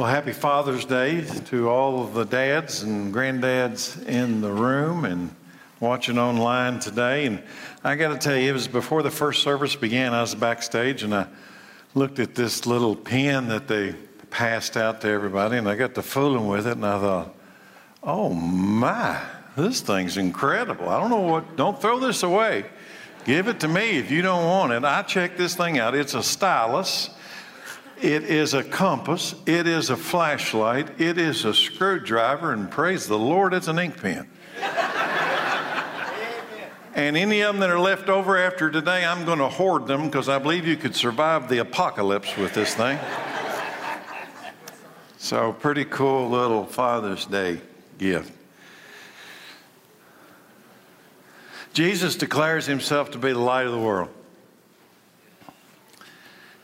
Well, happy Father's Day to all of the dads and granddads in the room and watching online today. And I got to tell you, it was before the first service began. I was backstage and I looked at this little pen that they passed out to everybody, and I got to fooling with it, and I thought, oh my, this thing's incredible. I don't know what, don't throw this away. Give it to me if you don't want it. I checked this thing out. It's a stylus. It is a compass. It is a flashlight. It is a screwdriver. And praise the Lord, it's an ink pen. and any of them that are left over after today, I'm going to hoard them because I believe you could survive the apocalypse with this thing. so, pretty cool little Father's Day gift. Jesus declares himself to be the light of the world.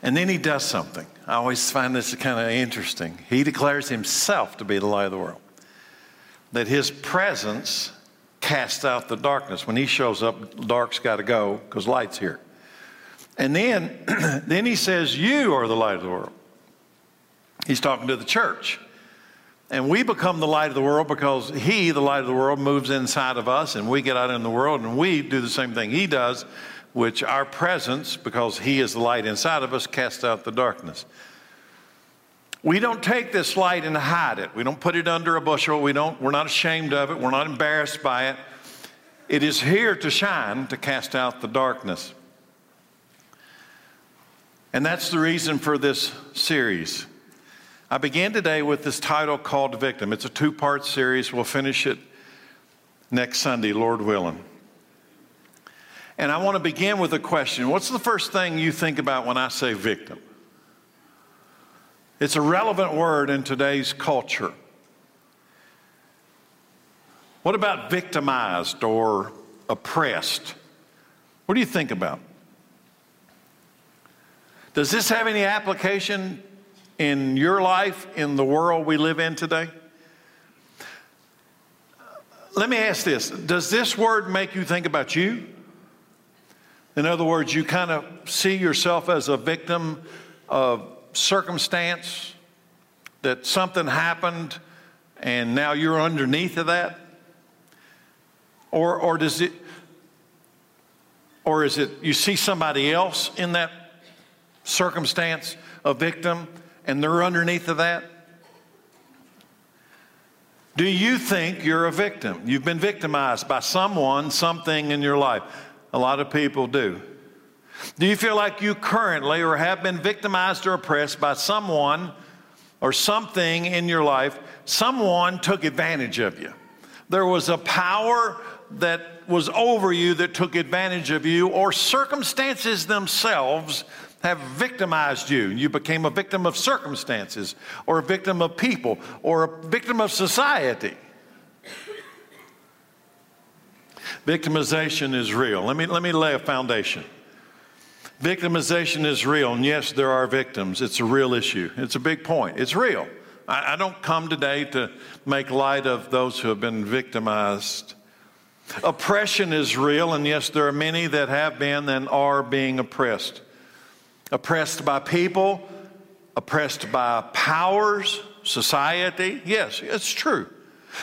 And then he does something. I always find this kind of interesting. He declares himself to be the light of the world. That his presence casts out the darkness. When he shows up, dark's got to go because light's here. And then, then he says, You are the light of the world. He's talking to the church. And we become the light of the world because He, the light of the world, moves inside of us, and we get out in the world and we do the same thing He does, which our presence, because He is the light inside of us, casts out the darkness. We don't take this light and hide it. We don't put it under a bushel. We don't, we're not ashamed of it. We're not embarrassed by it. It is here to shine, to cast out the darkness. And that's the reason for this series. I began today with this title called Victim. It's a two part series. We'll finish it next Sunday, Lord willing. And I want to begin with a question What's the first thing you think about when I say victim? It's a relevant word in today's culture. What about victimized or oppressed? What do you think about? Does this have any application in your life, in the world we live in today? Let me ask this Does this word make you think about you? In other words, you kind of see yourself as a victim of circumstance, that something happened and now you're underneath of that? Or, or does it, or is it you see somebody else in that circumstance, a victim, and they're underneath of that? Do you think you're a victim? You've been victimized by someone, something in your life. A lot of people do. Do you feel like you currently or have been victimized or oppressed by someone or something in your life? Someone took advantage of you. There was a power that was over you that took advantage of you, or circumstances themselves have victimized you. You became a victim of circumstances, or a victim of people, or a victim of society. Victimization is real. Let me, let me lay a foundation. Victimization is real, and yes, there are victims. It's a real issue. It's a big point. It's real. I, I don't come today to make light of those who have been victimized. Oppression is real, and yes, there are many that have been and are being oppressed oppressed by people, oppressed by powers, society. Yes, it's true.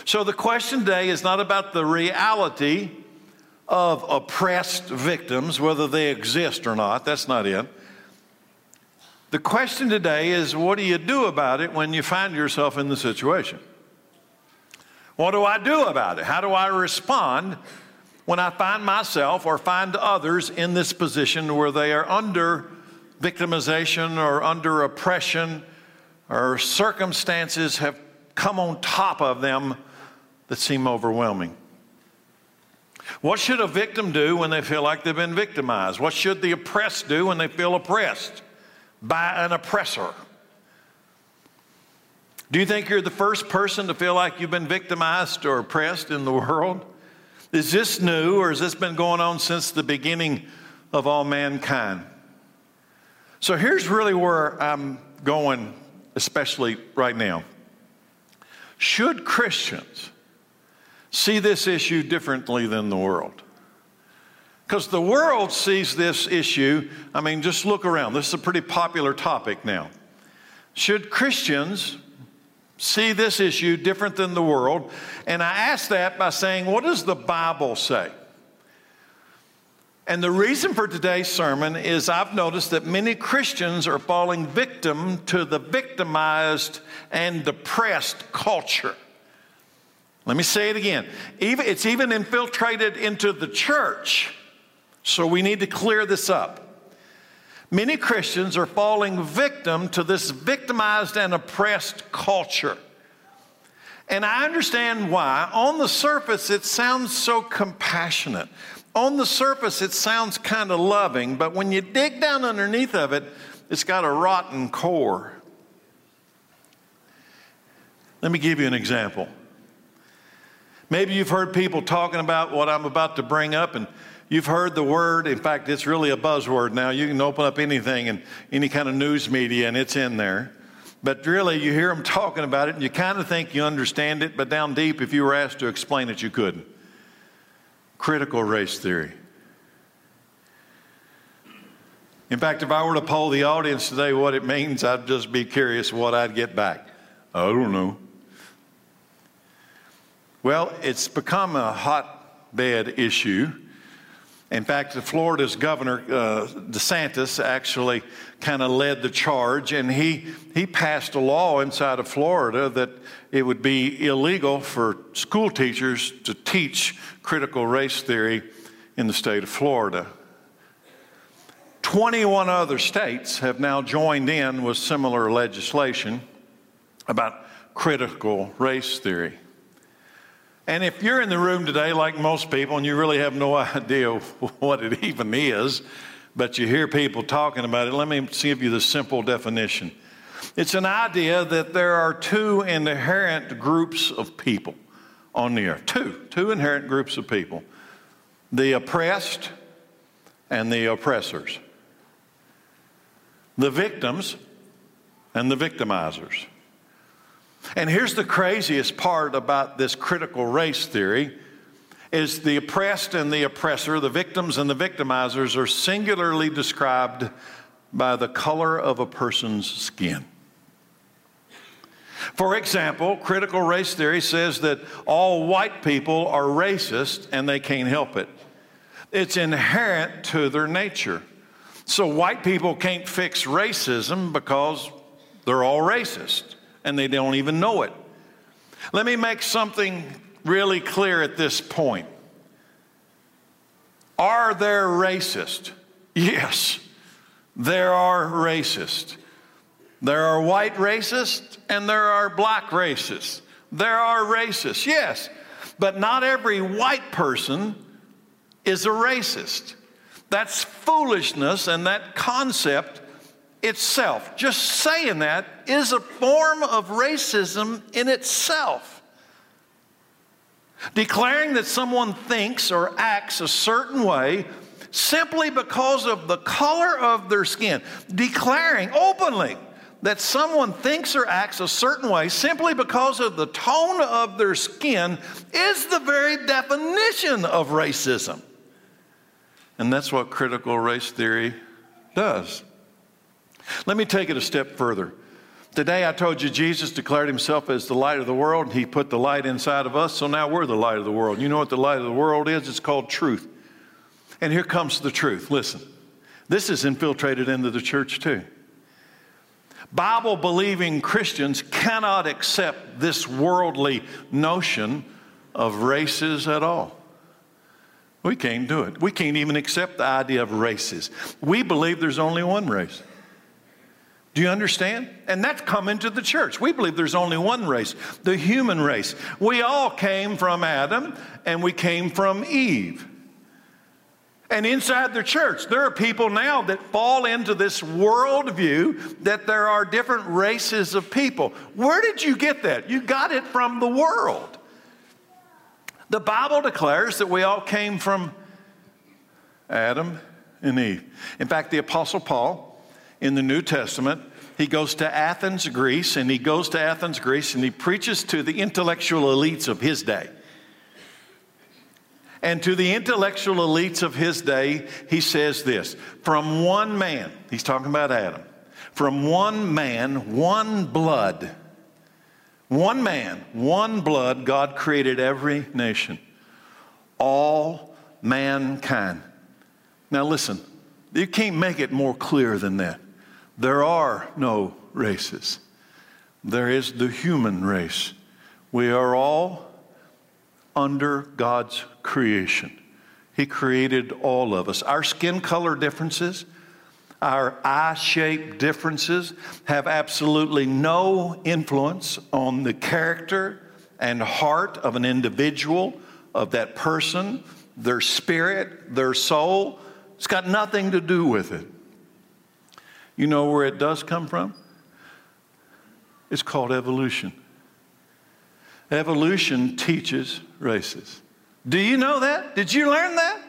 So the question today is not about the reality of oppressed victims, whether they exist or not. That's not it. The question today is what do you do about it when you find yourself in the situation? What do I do about it? How do I respond when I find myself or find others in this position where they are under victimization or under oppression or circumstances have come on top of them that seem overwhelming. What should a victim do when they feel like they've been victimized? What should the oppressed do when they feel oppressed by an oppressor? Do you think you're the first person to feel like you've been victimized or oppressed in the world? Is this new or has this been going on since the beginning of all mankind? So here's really where I'm going, especially right now. Should Christians see this issue differently than the world? Because the world sees this issue, I mean, just look around. This is a pretty popular topic now. Should Christians see this issue different than the world. And I ask that by saying, what does the Bible say? And the reason for today's sermon is I've noticed that many Christians are falling victim to the victimized and depressed culture. Let me say it again. Even, it's even infiltrated into the church. So we need to clear this up. Many Christians are falling victim to this victimized and oppressed culture. And I understand why. On the surface, it sounds so compassionate. On the surface, it sounds kind of loving, but when you dig down underneath of it, it's got a rotten core. Let me give you an example. Maybe you've heard people talking about what I'm about to bring up, and you've heard the word. In fact, it's really a buzzword now. You can open up anything and any kind of news media, and it's in there. But really, you hear them talking about it, and you kind of think you understand it, but down deep, if you were asked to explain it, you couldn't. Critical race theory. In fact, if I were to poll the audience today what it means, I'd just be curious what I'd get back. I don't know. Well, it's become a hotbed issue. In fact, the Florida's governor, uh, DeSantis, actually kind of led the charge, and he, he passed a law inside of Florida that it would be illegal for school teachers to teach critical race theory in the state of Florida. 21 other states have now joined in with similar legislation about critical race theory. And if you're in the room today, like most people, and you really have no idea what it even is, but you hear people talking about it, let me give you the simple definition. It's an idea that there are two inherent groups of people on the earth. Two, two inherent groups of people the oppressed and the oppressors, the victims and the victimizers. And here's the craziest part about this critical race theory is the oppressed and the oppressor, the victims and the victimizers are singularly described by the color of a person's skin. For example, critical race theory says that all white people are racist and they can't help it. It's inherent to their nature. So white people can't fix racism because they're all racist and they don't even know it. Let me make something really clear at this point. Are there racist? Yes, there are racist. There are white racists and there are black racists. There are racists, yes, but not every white person is a racist. That's foolishness, and that concept itself, just saying that, is a form of racism in itself. Declaring that someone thinks or acts a certain way simply because of the color of their skin, declaring openly that someone thinks or acts a certain way simply because of the tone of their skin is the very definition of racism. And that's what critical race theory does. Let me take it a step further. Today, I told you Jesus declared himself as the light of the world. He put the light inside of us, so now we're the light of the world. You know what the light of the world is? It's called truth. And here comes the truth. Listen, this is infiltrated into the church too. Bible believing Christians cannot accept this worldly notion of races at all. We can't do it. We can't even accept the idea of races. We believe there's only one race. Do you understand? And that's come into the church. We believe there's only one race, the human race. We all came from Adam and we came from Eve. And inside the church, there are people now that fall into this worldview that there are different races of people. Where did you get that? You got it from the world. The Bible declares that we all came from Adam and Eve. In fact, the Apostle Paul, in the New Testament. He goes to Athens, Greece, and he goes to Athens, Greece, and he preaches to the intellectual elites of his day. And to the intellectual elites of his day, he says this From one man, he's talking about Adam, from one man, one blood, One man, one blood, God created every nation, all mankind. Now, listen, you can't make it more clear than that. There are no races, there is the human race. We are all under God's creation. He created all of us. Our skin color differences, our eye shape differences have absolutely no influence on the character and heart of an individual, of that person, their spirit, their soul. It's got nothing to do with it. You know where it does come from? It's called evolution. Evolution teaches races. Do you know that? Did you learn that?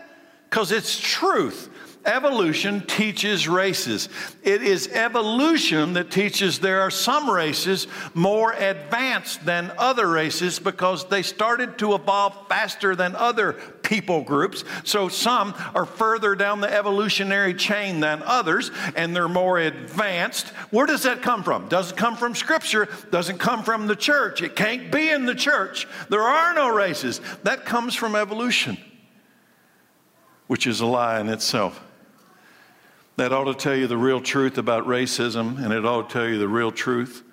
Because it's truth. Evolution teaches races. It is evolution that teaches there are some races more advanced than other races because they started to evolve faster than other people groups. So some are further down the evolutionary chain than others and they're more advanced. Where does that come from? Doesn't come from scripture, doesn't come from the church. It can't be in the church. There are no races. That comes from evolution, which is a lie in itself. That ought to tell you the real truth about racism, and it ought to tell you the real truth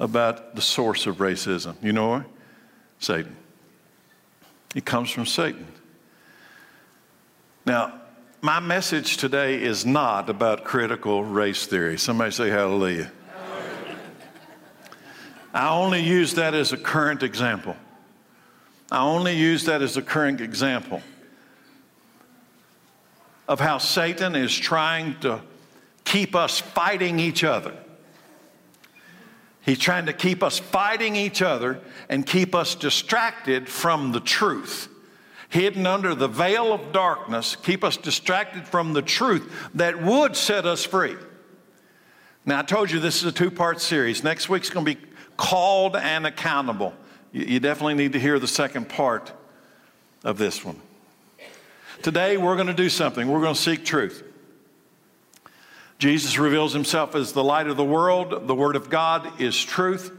about the source of racism. You know what? Satan. It comes from Satan. Now, my message today is not about critical race theory. Somebody say hallelujah. I only use that as a current example. I only use that as a current example of how Satan is trying to keep us fighting each other. He's trying to keep us fighting each other and keep us distracted from the truth. Hidden under the veil of darkness, keep us distracted from the truth that would set us free. Now, I told you this is a two part series. Next week's going to be called and accountable. You definitely need to hear the second part of this one. Today, we're going to do something. We're going to seek truth. Jesus reveals himself as the light of the world. The Word of God is truth.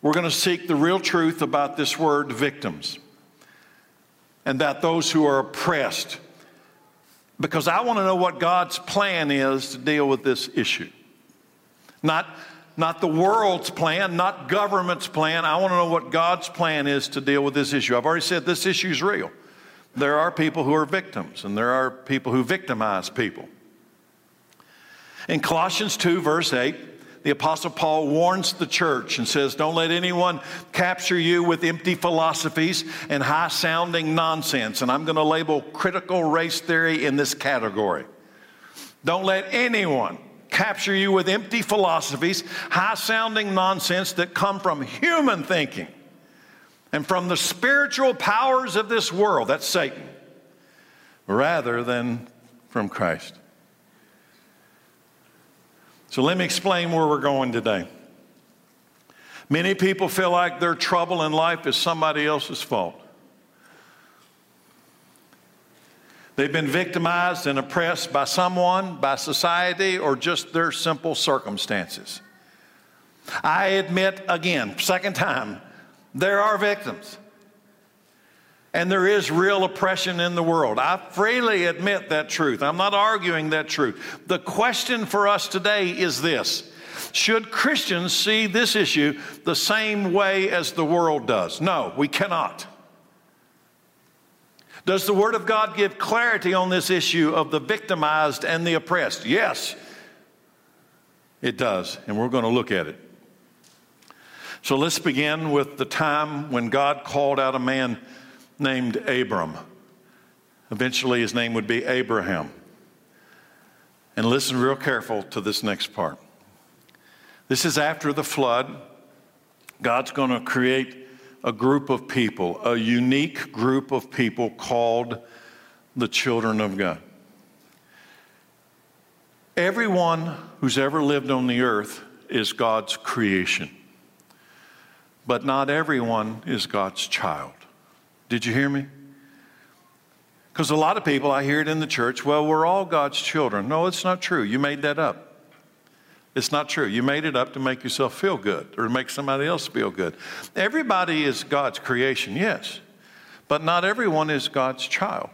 We're going to seek the real truth about this word, victims, and that those who are oppressed. Because I want to know what God's plan is to deal with this issue. Not, not the world's plan, not government's plan. I want to know what God's plan is to deal with this issue. I've already said this issue is real there are people who are victims, and there are people who victimize people. In Colossians 2, verse 8, the Apostle Paul warns the church and says, Don't let anyone capture you with empty philosophies and high sounding nonsense. And I'm going to label critical race theory in this category. Don't let anyone capture you with empty philosophies, high sounding nonsense that come from human thinking and from the spiritual powers of this world, that's Satan, rather than from Christ. So let me explain where we're going today. Many people feel like their trouble in life is somebody else's fault. They've been victimized and oppressed by someone, by society, or just their simple circumstances. I admit again, second time, there are victims. And there is real oppression in the world. I freely admit that truth. I'm not arguing that truth. The question for us today is this Should Christians see this issue the same way as the world does? No, we cannot. Does the Word of God give clarity on this issue of the victimized and the oppressed? Yes, it does. And we're going to look at it. So let's begin with the time when God called out a man named Abram. Eventually, his name would be Abraham. And listen real careful to this next part. This is after the flood. God's going to create a group of people, a unique group of people called the children of God. Everyone who's ever lived on the earth is God's creation but not everyone is God's child. Did you hear me? Because a lot of people, I hear it in the church, well, we're all God's children. No, it's not true. You made that up. It's not true. You made it up to make yourself feel good or to make somebody else feel good. Everybody is God's creation, yes, but not everyone is God's child.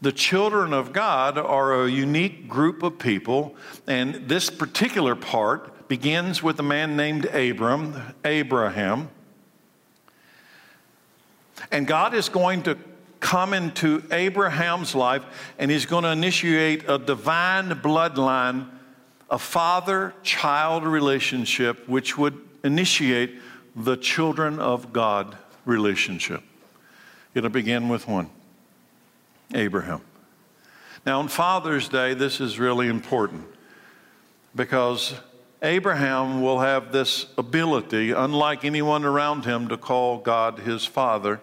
The children of God are a unique group of people, and this particular part begins with a man named Abram, Abraham. And God is going to come into Abraham's life and he's going to initiate a divine bloodline, a father child relationship, which would initiate the children of God relationship. It'll begin with one Abraham. Now, on Father's Day, this is really important because Abraham will have this ability, unlike anyone around him, to call God his father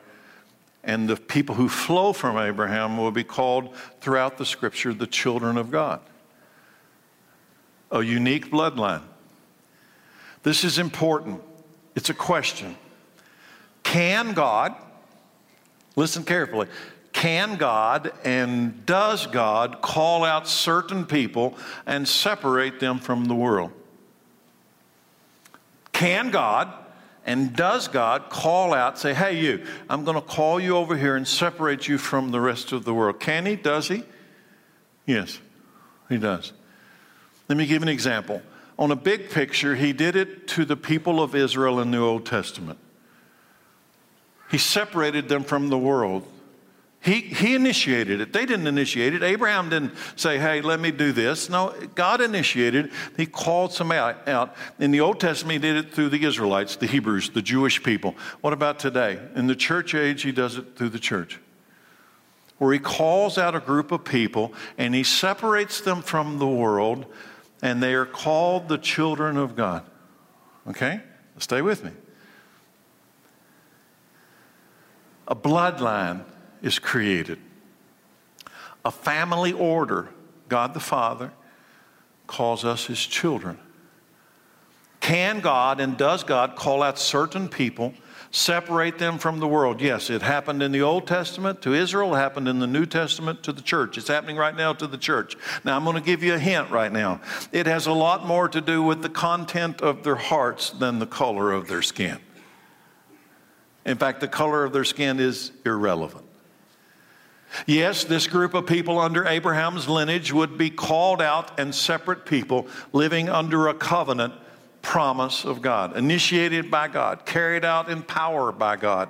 and the people who flow from Abraham will be called throughout the scripture the children of God. A unique bloodline. This is important. It's a question. Can God, listen carefully, can God and does God call out certain people and separate them from the world? Can God and does God call out, say, hey, you, I'm going to call you over here and separate you from the rest of the world? Can He? Does He? Yes, He does. Let me give an example. On a big picture, He did it to the people of Israel in the Old Testament. He separated them from the world. He, he initiated it. They didn't initiate it. Abraham didn't say, hey, let me do this. No, God initiated it. He called some out. In the Old Testament, he did it through the Israelites, the Hebrews, the Jewish people. What about today? In the church age, he does it through the church. Where he calls out a group of people and he separates them from the world, and they are called the children of God. Okay? Stay with me. A bloodline is created. A family order, God the Father calls us his children. Can God and does God call out certain people, separate them from the world? Yes, it happened in the Old Testament to Israel, it happened in the New Testament to the church. It's happening right now to the church. Now, I'm going to give you a hint right now. It has a lot more to do with the content of their hearts than the color of their skin. In fact, the color of their skin is irrelevant. Yes, this group of people under Abraham's lineage would be called out and separate people living under a covenant promise of God, initiated by God, carried out in power by God.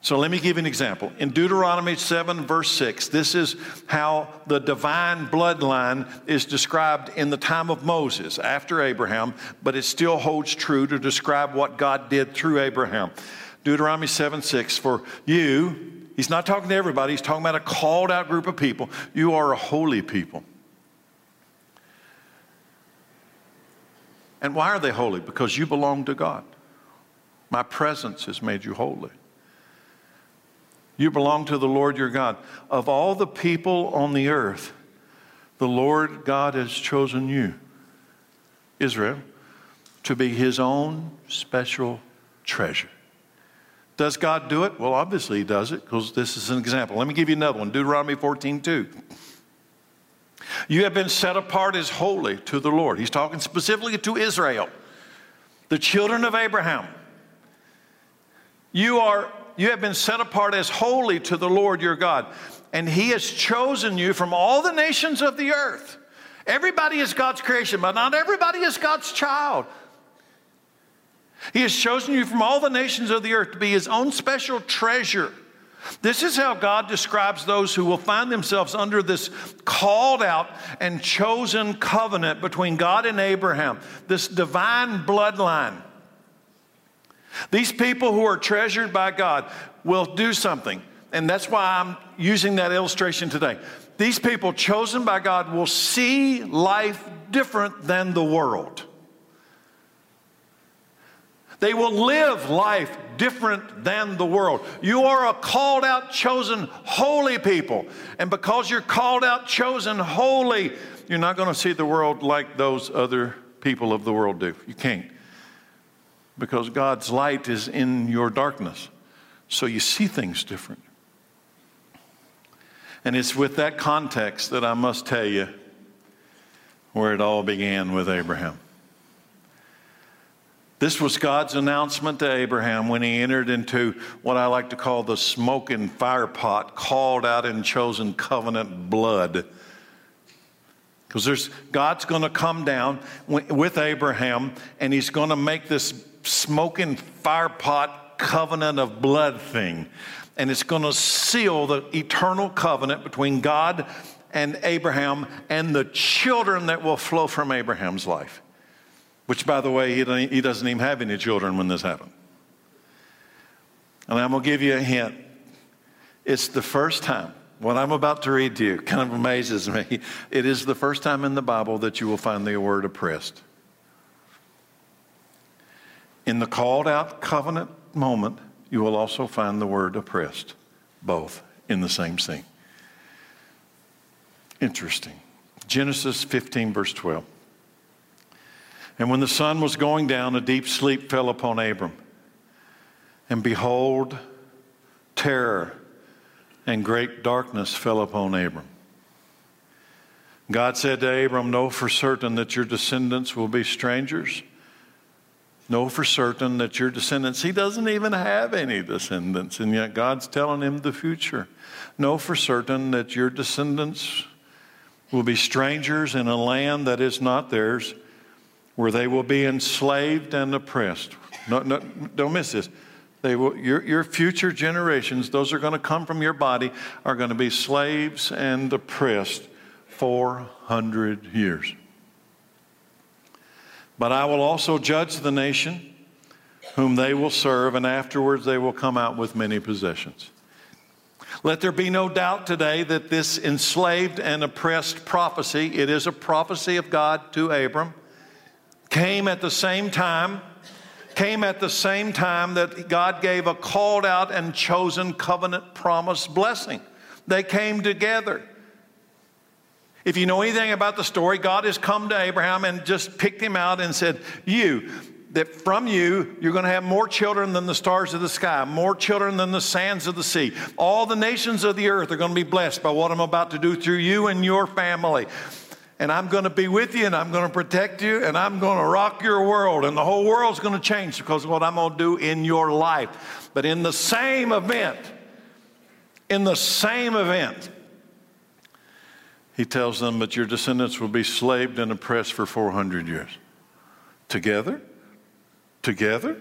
So let me give you an example. In Deuteronomy 7, verse 6, this is how the divine bloodline is described in the time of Moses, after Abraham, but it still holds true to describe what God did through Abraham. Deuteronomy 7, 6, for you, He's not talking to everybody, he's talking about a called out group of people. You are a holy people. And why are they holy? Because you belong to God. My presence has made you holy. You belong to the Lord your God. Of all the people on the earth, the Lord God has chosen you, Israel, to be his own special treasure. Does God do it? Well, obviously He does it because this is an example. Let me give you another one Deuteronomy 14 2. You have been set apart as holy to the Lord. He's talking specifically to Israel, the children of Abraham. You are you have been set apart as holy to the Lord your God, and He has chosen you from all the nations of the earth. Everybody is God's creation, but not everybody is God's child. He has chosen you from all the nations of the earth to be his own special treasure. This is how God describes those who will find themselves under this called out and chosen covenant between God and Abraham, this divine bloodline. These people who are treasured by God will do something. And that's why I'm using that illustration today. These people chosen by God will see life different than the world. They will live life different than the world. You are a called out, chosen, holy people. And because you're called out, chosen, holy, you're not going to see the world like those other people of the world do. You can't. Because God's light is in your darkness. So you see things different. And it's with that context that I must tell you where it all began with Abraham. This was God's announcement to Abraham when he entered into what I like to call the smoking fire pot, called out in chosen covenant blood. Because God's going to come down with Abraham and he's going to make this smoking fire pot covenant of blood thing. And it's going to seal the eternal covenant between God and Abraham and the children that will flow from Abraham's life. Which, by the way, he doesn't even have any children when this happened. And I'm going to give you a hint. It's the first time, what I'm about to read to you kind of amazes me. It is the first time in the Bible that you will find the word oppressed. In the called out covenant moment, you will also find the word oppressed, both in the same scene. Interesting. Genesis 15, verse 12. And when the sun was going down, a deep sleep fell upon Abram. And behold, terror and great darkness fell upon Abram. God said to Abram, Know for certain that your descendants will be strangers. Know for certain that your descendants, he doesn't even have any descendants, and yet God's telling him the future. Know for certain that your descendants will be strangers in a land that is not theirs where they will be enslaved and oppressed. No, no, don't miss this. They will, your, your future generations, those are going to come from your body, are going to be slaves and oppressed 400 years. But I will also judge the nation whom they will serve, and afterwards they will come out with many possessions. Let there be no doubt today that this enslaved and oppressed prophecy, it is a prophecy of God to Abram came at the same time came at the same time that God gave a called out and chosen covenant promise blessing. They came together. If you know anything about the story, God has come to Abraham and just picked him out and said, You, that from you, you're going to have more children than the stars of the sky, more children than the sands of the sea. All the nations of the earth are going to be blessed by what I'm about to do through you and your family and I'm going to be with you and I'm going to protect you and I'm going to rock your world and the whole world's going to change because of what I'm going to do in your life. But in the same event, in the same event, he tells them that your descendants will be slaved and oppressed for 400 years. Together? Together?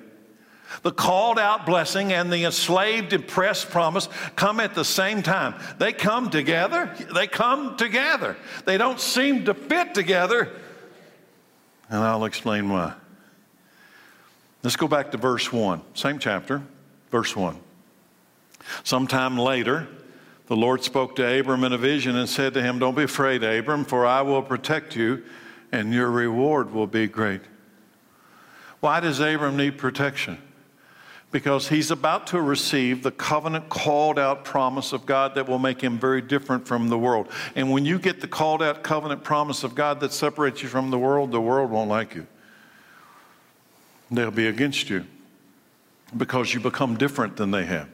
The called out blessing and the enslaved, oppressed promise come at the same time. They come together. They come together. They don't seem to fit together. And I'll explain why. Let's go back to verse 1, same chapter, verse 1. Sometime later, the Lord spoke to Abram in a vision and said to him, Don't be afraid, Abram, for I will protect you, and your reward will be great. Why does Abram need protection? Because he's about to receive the covenant called out promise of God that will make him very different from the world. And when you get the called out covenant promise of God that separates you from the world, the world won't like you. They'll be against you because you become different than they have.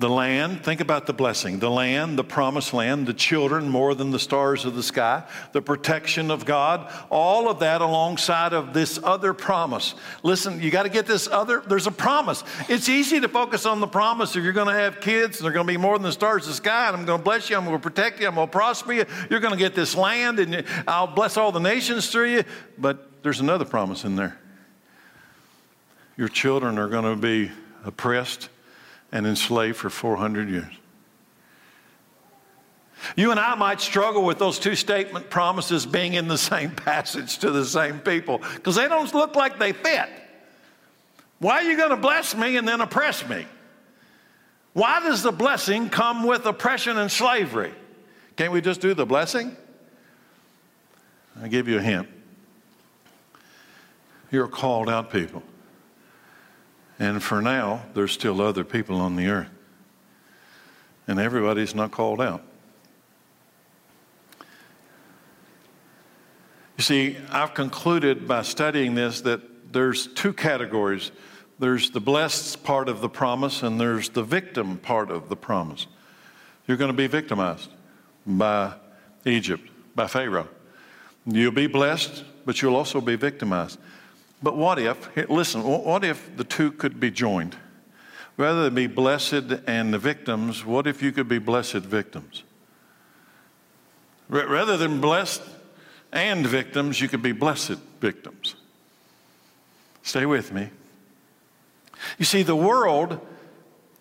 The land, think about the blessing. The land, the promised land, the children more than the stars of the sky, the protection of God, all of that alongside of this other promise. Listen, you got to get this other, there's a promise. It's easy to focus on the promise if you're going to have kids and they're going to be more than the stars of the sky, and I'm going to bless you, I'm going to protect you, I'm going to prosper you, you're going to get this land, and I'll bless all the nations through you. But there's another promise in there. Your children are going to be oppressed and enslaved for 400 years. You and I might struggle with those two statement promises being in the same passage to the same people because they don't look like they fit. Why are you going to bless me and then oppress me? Why does the blessing come with oppression and slavery? Can't we just do the blessing? I'll give you a hint. You're called out people. And for now, there's still other people on the earth. And everybody's not called out. You see, I've concluded by studying this that there's two categories there's the blessed part of the promise, and there's the victim part of the promise. You're going to be victimized by Egypt, by Pharaoh. You'll be blessed, but you'll also be victimized. But what if, listen, what if the two could be joined? Rather than be blessed and the victims, what if you could be blessed victims? Rather than blessed and victims, you could be blessed victims. Stay with me. You see, the world,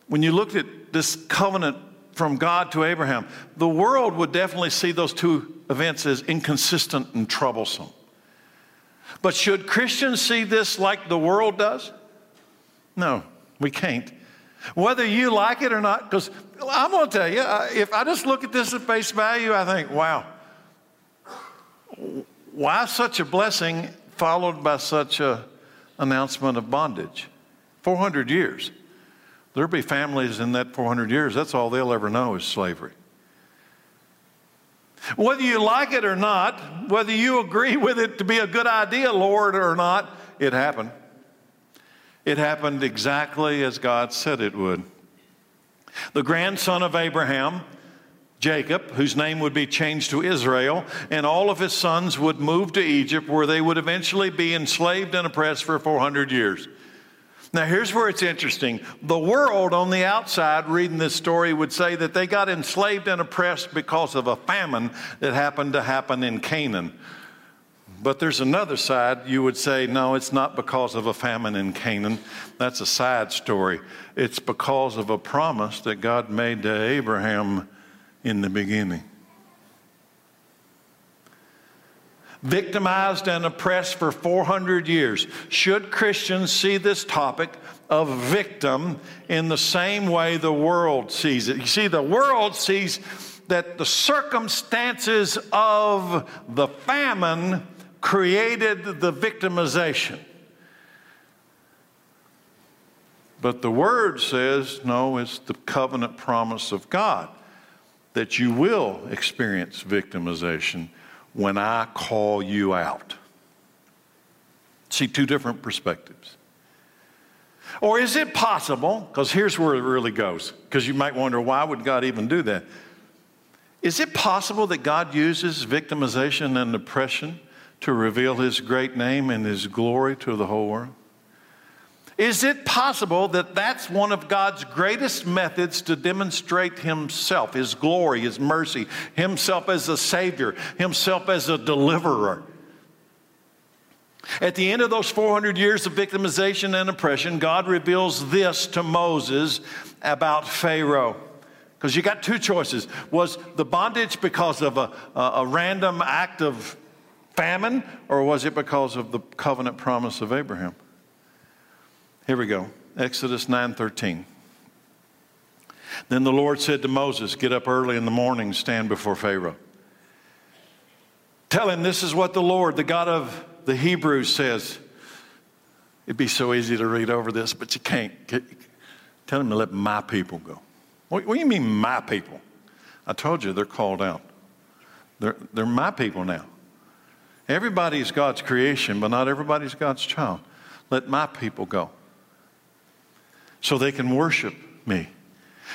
when you looked at this covenant from God to Abraham, the world would definitely see those two events as inconsistent and troublesome. But should Christians see this like the world does? No, we can't. Whether you like it or not, because I'm going to tell you, uh, if I just look at this at face value, I think, wow, why such a blessing followed by such a announcement of bondage? 400 years. There'll be families in that 400 years, that's all they'll ever know is slavery. Whether you like it or not, whether you agree with it to be a good idea, Lord, or not, it happened. It happened exactly as God said it would. The grandson of Abraham, Jacob, whose name would be changed to Israel, and all of his sons would move to Egypt, where they would eventually be enslaved and oppressed for 400 years. Now, here's where it's interesting. The world on the outside, reading this story, would say that they got enslaved and oppressed because of a famine that happened to happen in Canaan. But there's another side, you would say, no, it's not because of a famine in Canaan. That's a side story. It's because of a promise that God made to Abraham in the beginning. Victimized and oppressed for 400 years. Should Christians see this topic of victim in the same way the world sees it? You see, the world sees that the circumstances of the famine created the victimization. But the word says, no, it's the covenant promise of God that you will experience victimization when I call you out. See, two different perspectives. Or is it possible, because here's where it really goes, because you might wonder why would God even do that? Is it possible that God uses victimization and oppression to reveal his great name and his glory to the whole world? Is it possible that that's one of God's greatest methods to demonstrate Himself, His glory, His mercy, Himself as a Savior, Himself as a deliverer? At the end of those 400 years of victimization and oppression, God reveals this to Moses about Pharaoh. Because you got two choices. Was the bondage because of a, a, a random act of famine, or was it because of the covenant promise of Abraham? Here we go. Exodus 9:13. Then the Lord said to Moses, "Get up early in the morning, stand before Pharaoh. Tell him this is what the Lord, the God of the Hebrews says." It'd be so easy to read over this, but you can't. Tell him to let my people go. What, what do you mean, my people? I told you they're called out. They're, they're my people now. Everybody's God's creation, but not everybody's God's child. Let my people go so they can worship me.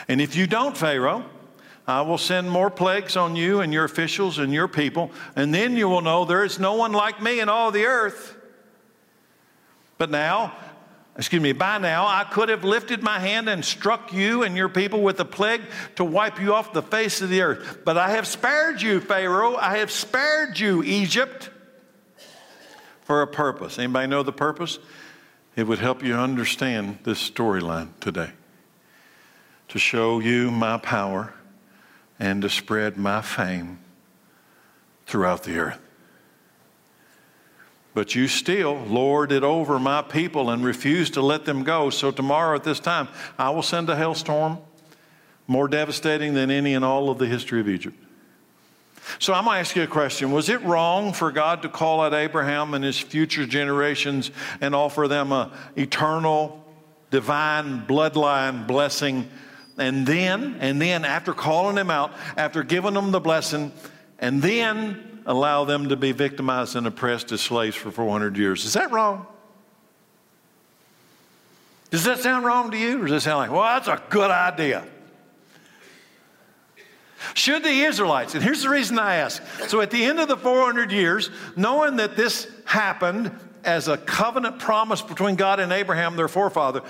And if you don't, Pharaoh, I will send more plagues on you and your officials and your people, and then you will know there is no one like me in all the earth. But now, excuse me, by now I could have lifted my hand and struck you and your people with a plague to wipe you off the face of the earth. But I have spared you, Pharaoh. I have spared you, Egypt, for a purpose. Anybody know the purpose? It would help you understand this storyline today to show you my power and to spread my fame throughout the earth. But you still lorded over my people and refused to let them go. So tomorrow at this time, I will send a hailstorm more devastating than any in all of the history of Egypt. So I'm going to ask you a question. Was it wrong for God to call out Abraham and his future generations and offer them an eternal, divine bloodline blessing? And then, and then after calling them out, after giving them the blessing, and then allow them to be victimized and oppressed as slaves for 400 years. Is that wrong? Does that sound wrong to you? Or does that sound like, well, that's a good idea? Should the Israelites, and here's the reason I ask. So at the end of the 400 years, knowing that this happened as a covenant promise between God and Abraham, their forefather,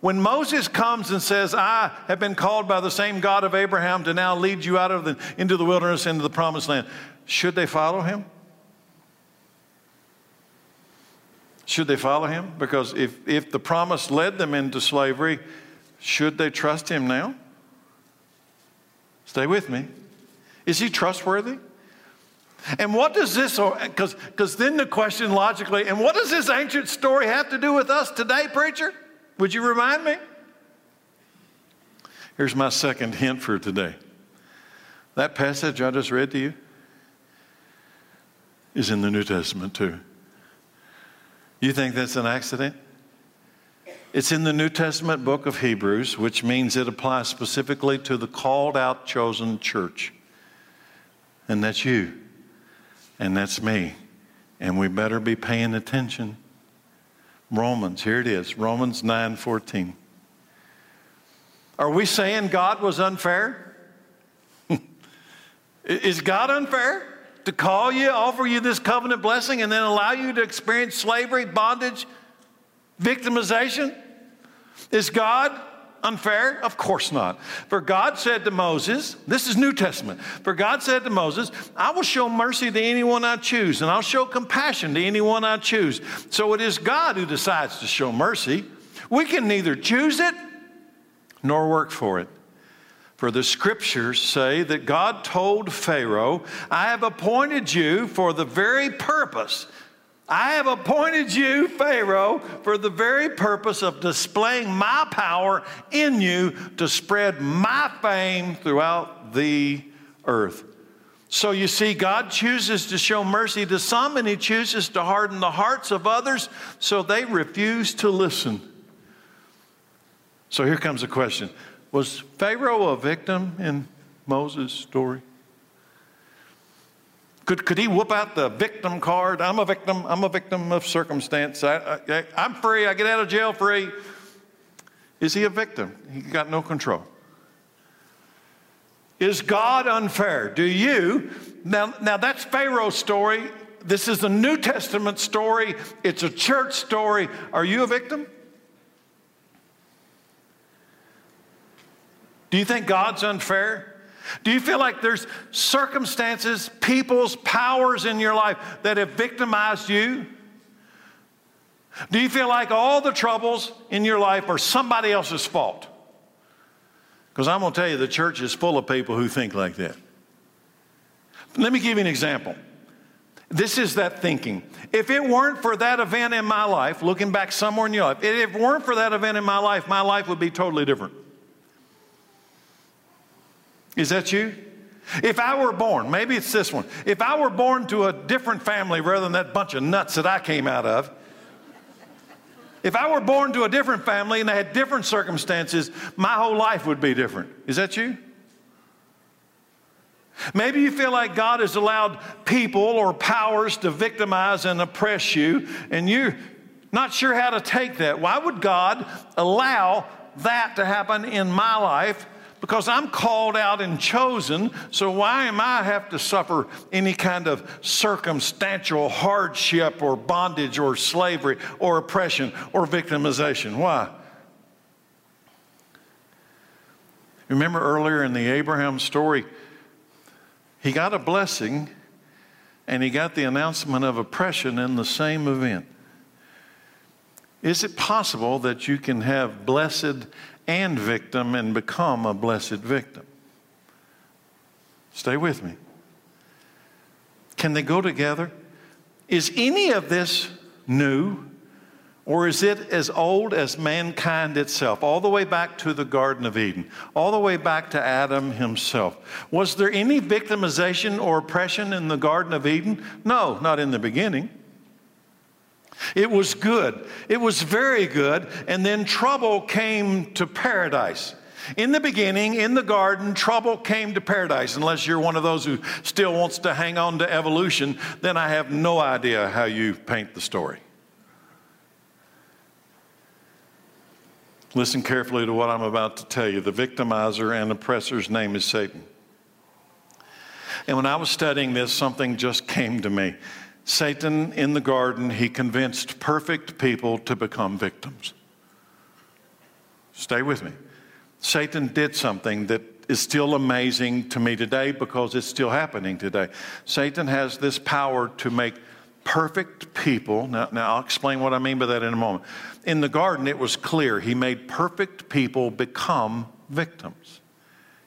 when Moses comes and says, I have been called by the same God of Abraham to now lead you out of the, into the wilderness, into the promised land, should they follow him? Should they follow him? Because if, if the promise led them into slavery, should they trust him now? Stay with me. Is he trustworthy? And what does this, because then the question logically, and what does this ancient story have to do with us today, preacher? Would you remind me? Here's my second hint for today. That passage I just read to you is in the New Testament too. You think that's an accident? It's in the New Testament book of Hebrews, which means it applies specifically to the called out, chosen church. And that's you. And that's me. And we better be paying attention. Romans, here it is Romans 9 14. Are we saying God was unfair? is God unfair to call you, offer you this covenant blessing, and then allow you to experience slavery, bondage, victimization? Is God unfair? Of course not. For God said to Moses, this is New Testament. For God said to Moses, I will show mercy to anyone I choose, and I'll show compassion to anyone I choose. So it is God who decides to show mercy. We can neither choose it nor work for it. For the scriptures say that God told Pharaoh, I have appointed you for the very purpose I have appointed you, Pharaoh, for the very purpose of displaying my power in you to spread my fame throughout the earth. So you see, God chooses to show mercy to some and he chooses to harden the hearts of others so they refuse to listen. So here comes a question Was Pharaoh a victim in Moses' story? Could, could he whoop out the victim card? I'm a victim. I'm a victim of circumstance. I, I, I'm free. I get out of jail free. Is he a victim? He got no control. Is God unfair? Do you? Now, now that's Pharaoh's story. This is a New Testament story. It's a church story. Are you a victim? Do you think God's unfair? Do you feel like there's circumstances, people's powers in your life that have victimized you? Do you feel like all the troubles in your life are somebody else's fault? Because I'm going to tell you, the church is full of people who think like that. Let me give you an example. This is that thinking. If it weren't for that event in my life, looking back somewhere in your life, if it weren't for that event in my life, my life would be totally different. Is that you? If I were born, maybe it's this one. If I were born to a different family rather than that bunch of nuts that I came out of, if I were born to a different family and they had different circumstances, my whole life would be different. Is that you? Maybe you feel like God has allowed people or powers to victimize and oppress you, and you're not sure how to take that. Why would God allow that to happen in my life because I'm called out and chosen. So why am I have to suffer any kind of circumstantial hardship or bondage or slavery or oppression or victimization? Why? Remember earlier in the Abraham story, he got a blessing and he got the announcement of oppression in the same event. Is it possible that you can have blessed and victim and become a blessed victim. Stay with me. Can they go together? Is any of this new? Or is it as old as mankind itself, all the way back to the Garden of Eden, all the way back to Adam himself? Was there any victimization or oppression in the Garden of Eden? No, not in the beginning. It was good. It was very good. And then trouble came to paradise. In the beginning, in the garden, trouble came to paradise. Unless you're one of those who still wants to hang on to evolution, then I have no idea how you paint the story. Listen carefully to what I'm about to tell you. The victimizer and oppressor's name is Satan. And when I was studying this, something just came to me. Satan in the garden, he convinced perfect people to become victims. Stay with me. Satan did something that is still amazing to me today because it's still happening today. Satan has this power to make perfect people. Now, now, I'll explain what I mean by that in a moment. In the garden, it was clear he made perfect people become victims.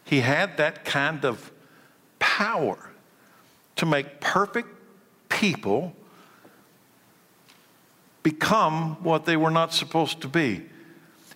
He had that kind of power to make perfect people become what they were not supposed to be.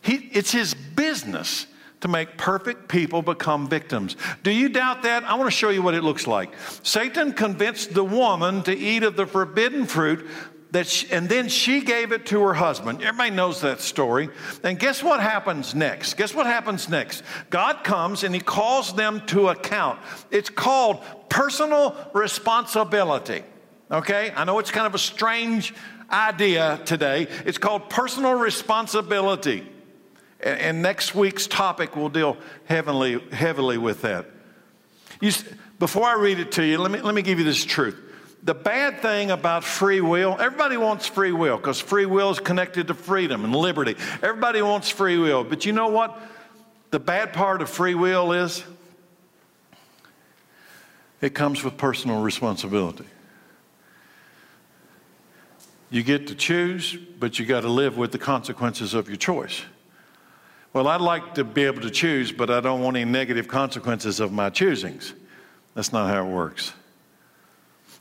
He, it's his business to make perfect people become victims. Do you doubt that? I want to show you what it looks like. Satan convinced the woman to eat of the forbidden fruit. That she, and then she gave it to her husband. Everybody knows that story. And guess what happens next? Guess what happens next? God comes and he calls them to account. It's called personal responsibility. Okay? I know it's kind of a strange idea today. It's called personal responsibility. And, next week's topic will deal heavily, heavily with that. You, before I read it to you, let me, let me give you this truth. The bad thing about free will, everybody wants free will because free will is connected to freedom and liberty. Everybody wants free will. But you know what? The bad part of free will is it comes with personal responsibility. You get to choose, but you got to live with the consequences of your choice. Well, I'd like to be able to choose, but I don't want any negative consequences of my choosings. That's not how it works.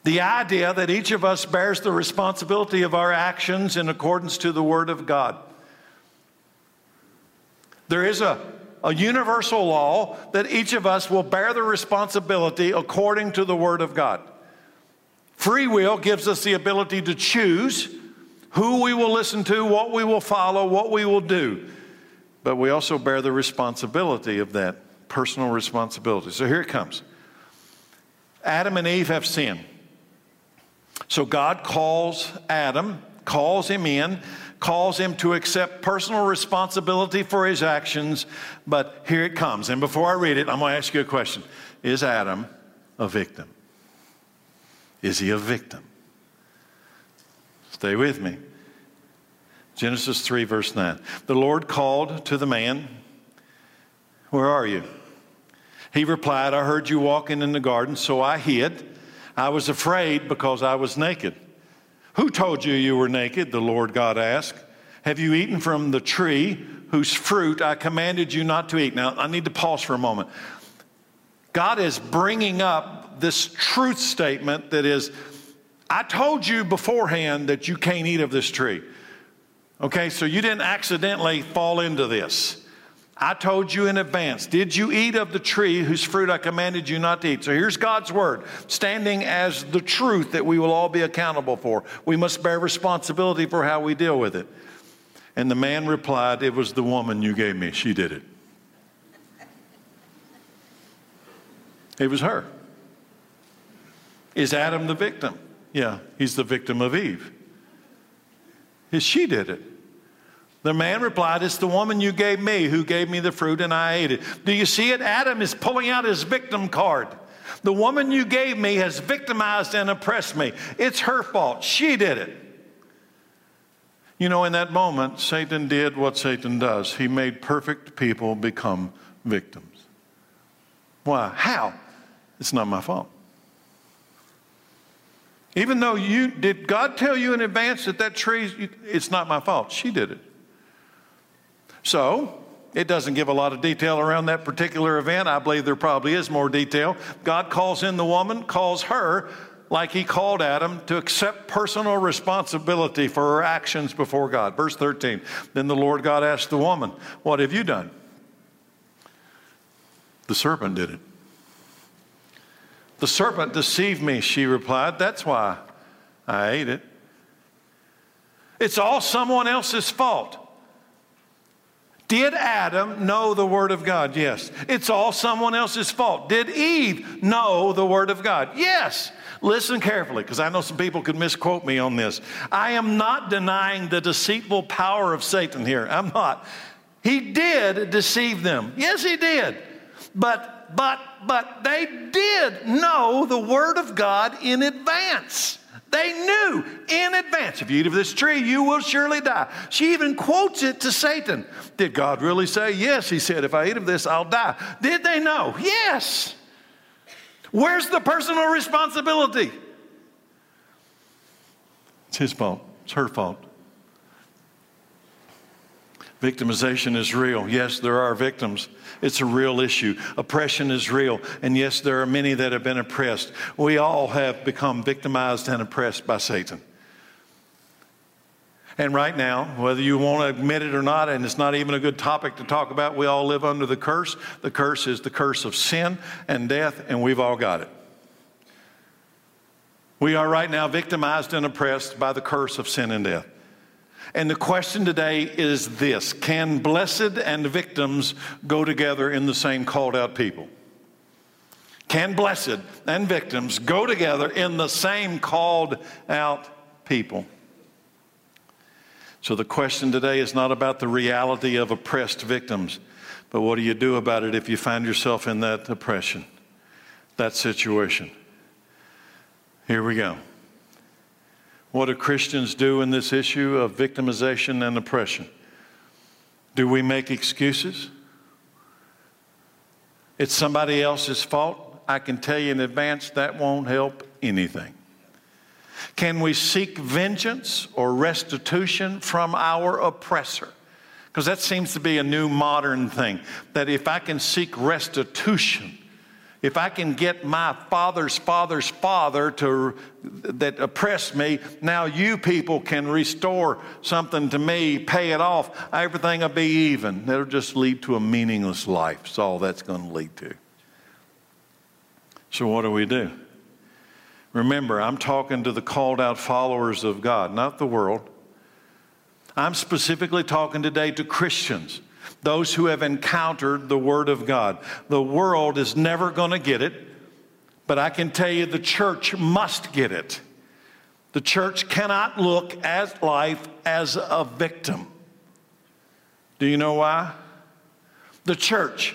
The idea that each of us bears the responsibility of our actions in accordance to the Word of God. There is a, a universal law that each of us will bear the responsibility according to the Word of God. Free will gives us the ability to choose who we will listen to, what we will follow, what we will do but we also bear the responsibility of that personal responsibility. So here it comes Adam and Eve have sinned. So God calls Adam, calls him in, calls him to accept personal responsibility for his actions, but here it comes. And before I read it, I'm going to ask you a question Is Adam a victim? Is he a victim? Stay with me. Genesis 3, verse 9. The Lord called to the man, Where are you? He replied, I heard you walking in the garden, so I hid. I was afraid because I was naked. Who told you you were naked? The Lord God asked. Have you eaten from the tree whose fruit I commanded you not to eat? Now, I need to pause for a moment. God is bringing up this truth statement that is, I told you beforehand that you can't eat of this tree. Okay, so you didn't accidentally fall into this. I told you in advance. Did you eat of the tree whose fruit I commanded you not to eat? So here's God's word, standing as the truth that we will all be accountable for. We must bear responsibility for how we deal with it. And the man replied, It was the woman you gave me. She did it. It was her. Is Adam the victim? Yeah, he's the victim of Eve. She did it. The man replied, It's the woman you gave me who gave me the fruit and I ate it. Do you see it? Adam is pulling out his victim card. The woman you gave me has victimized and oppressed me. It's her fault. She did it. You know, in that moment, Satan did what Satan does. He made perfect people become victims. Why? How? It's not my fault. Even though you did God tell you in advance that that tree, it's not my fault. She did it. So, it doesn't give a lot of detail around that particular event. I believe there probably is more detail. God calls in the woman, calls her, like he called Adam, to accept personal responsibility for her actions before God. Verse 13 Then the Lord God asked the woman, What have you done? The serpent did it. The serpent deceived me, she replied. That's why I ate it. It's all someone else's fault. Did Adam know the Word of God? Yes. It's all someone else's fault. Did Eve know the Word of God? Yes. Listen carefully, because I know some people could misquote me on this. I am not denying the deceitful power of Satan here. I'm not. He did deceive them. Yes, he did. But but, but, they did know the Word of God in advance. They knew in advance if you eat of this tree, you will surely die. She even quotes it to Satan. Did God really say? Yes, he said, if I eat of this, I'll die. Did they know? Yes. Where's the personal responsibility? It's his fault, it's her fault. Victimization is real. Yes, there are victims. It's a real issue. Oppression is real. And yes, there are many that have been oppressed. We all have become victimized and oppressed by Satan. And right now, whether you want to admit it or not, and it's not even a good topic to talk about, we all live under the curse. The curse is the curse of sin and death, and we've all got it. We are right now victimized and oppressed by the curse of sin and death. And the question today is this Can blessed and victims go together in the same called out people? Can blessed and victims go together in the same called out people? So the question today is not about the reality of oppressed victims, but what do you do about it if you find yourself in that oppression, that situation? Here we go. What do Christians do in this issue of victimization and oppression? Do we make excuses? It's somebody else's fault. I can tell you in advance that won't help anything. Can we seek vengeance or restitution from our oppressor? Because that seems to be a new modern thing. That if I can seek restitution, if I can get my father's father's father to that oppressed me, now you people can restore something to me, pay it off, everything will be even. That'll just lead to a meaningless life. That's all that's going to lead to. So what do we do? Remember, I'm talking to the called out followers of God, not the world. I'm specifically talking today to Christians those who have encountered the Word of God. The world is never going to get it, but I can tell you the church must get it. The church cannot look at life as a victim. Do you know why? The church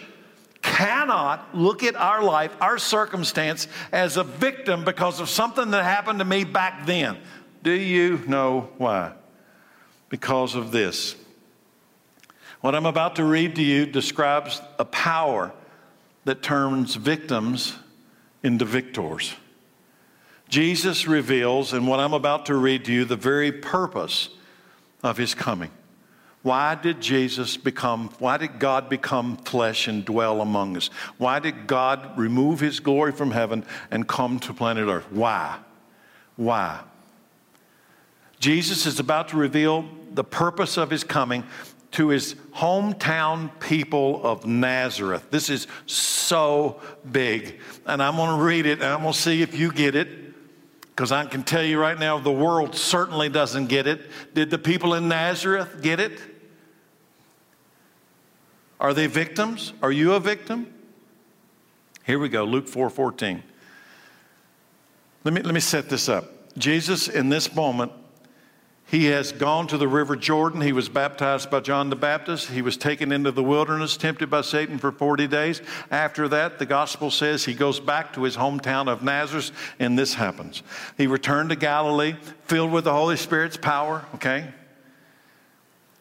cannot look at our life, our circumstance, as a victim because of something that happened to me back then. Do you know why? Because of this. What I'm about to read to you describes a power that turns victims into victors. Jesus reveals in what I'm about to read to you the very purpose of his coming. Why did Jesus become, why did God become flesh and dwell among us? Why did God remove his glory from heaven and come to planet Earth? Why? Why? Jesus is about to reveal the purpose of his coming to his hometown people of Nazareth. This is so big. And I'm going to read it and I'm going to see if you get it. Because I can tell you right now, the world certainly doesn't get it. Did the people in Nazareth get it? Are they victims? Are you a victim? Here we go, Luke 4 14. Let me, let me set this up. Jesus, in this moment, he has gone to the river Jordan. He was baptized by John the Baptist. He was taken into the wilderness, tempted by Satan for 40 days. After that, the gospel says he goes back to his hometown of Nazareth, and this happens. He returned to Galilee, filled with the Holy Spirit's power, okay?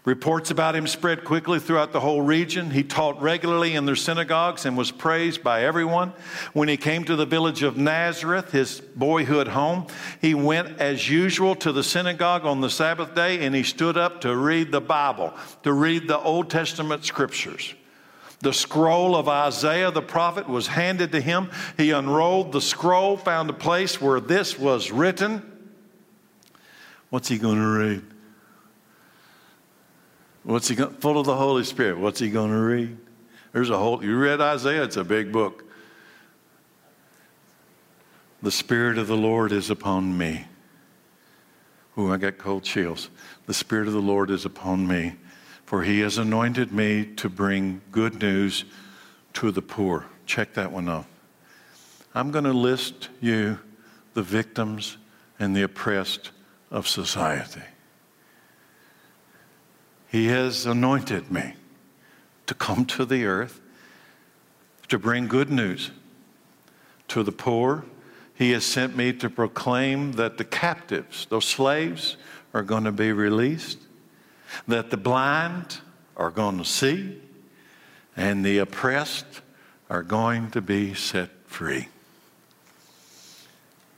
Reports about him spread quickly throughout the whole region. He taught regularly in their synagogues and was praised by everyone. When he came to the village of Nazareth, his boyhood home, he went as usual to the synagogue on the Sabbath day and he stood up to read the Bible, to read the Old Testament scriptures. The scroll of Isaiah the prophet was handed to him. He unrolled the scroll, found a place where this was written. What's he going to read? What's he going, full of the Holy Spirit? What's he going to read? There's a whole, you read Isaiah, it's a big book. The Spirit of the Lord is upon me. Ooh, I got cold chills. The Spirit of the Lord is upon me, for he has anointed me to bring good news to the poor. Check that one off. I'm going to list you the victims and the oppressed of society. He has anointed me to come to the earth to bring good news to the poor. He has sent me to proclaim that the captives, those slaves, are going to be released, that the blind are going to see, and the oppressed are going to be set free.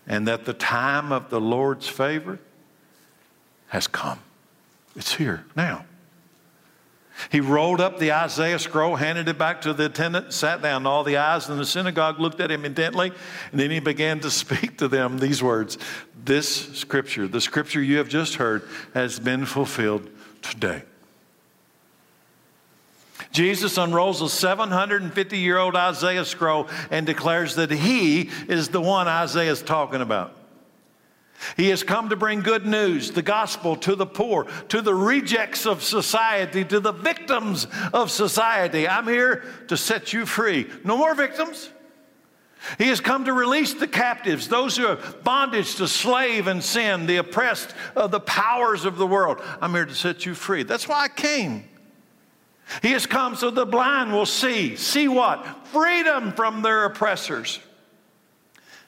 And that the time of the Lord's favor has come. It's here now. He rolled up the Isaiah scroll, handed it back to the attendant, sat down. All the eyes in the synagogue looked at him intently, and then he began to speak to them these words This scripture, the scripture you have just heard, has been fulfilled today. Jesus unrolls a 750 year old Isaiah scroll and declares that he is the one Isaiah is talking about. He has come to bring good news, the gospel to the poor, to the rejects of society, to the victims of society. I'm here to set you free. No more victims. He has come to release the captives, those who are bondage to slave and sin, the oppressed of the powers of the world. I'm here to set you free. That's why I came. He has come so the blind will see. See what? Freedom from their oppressors.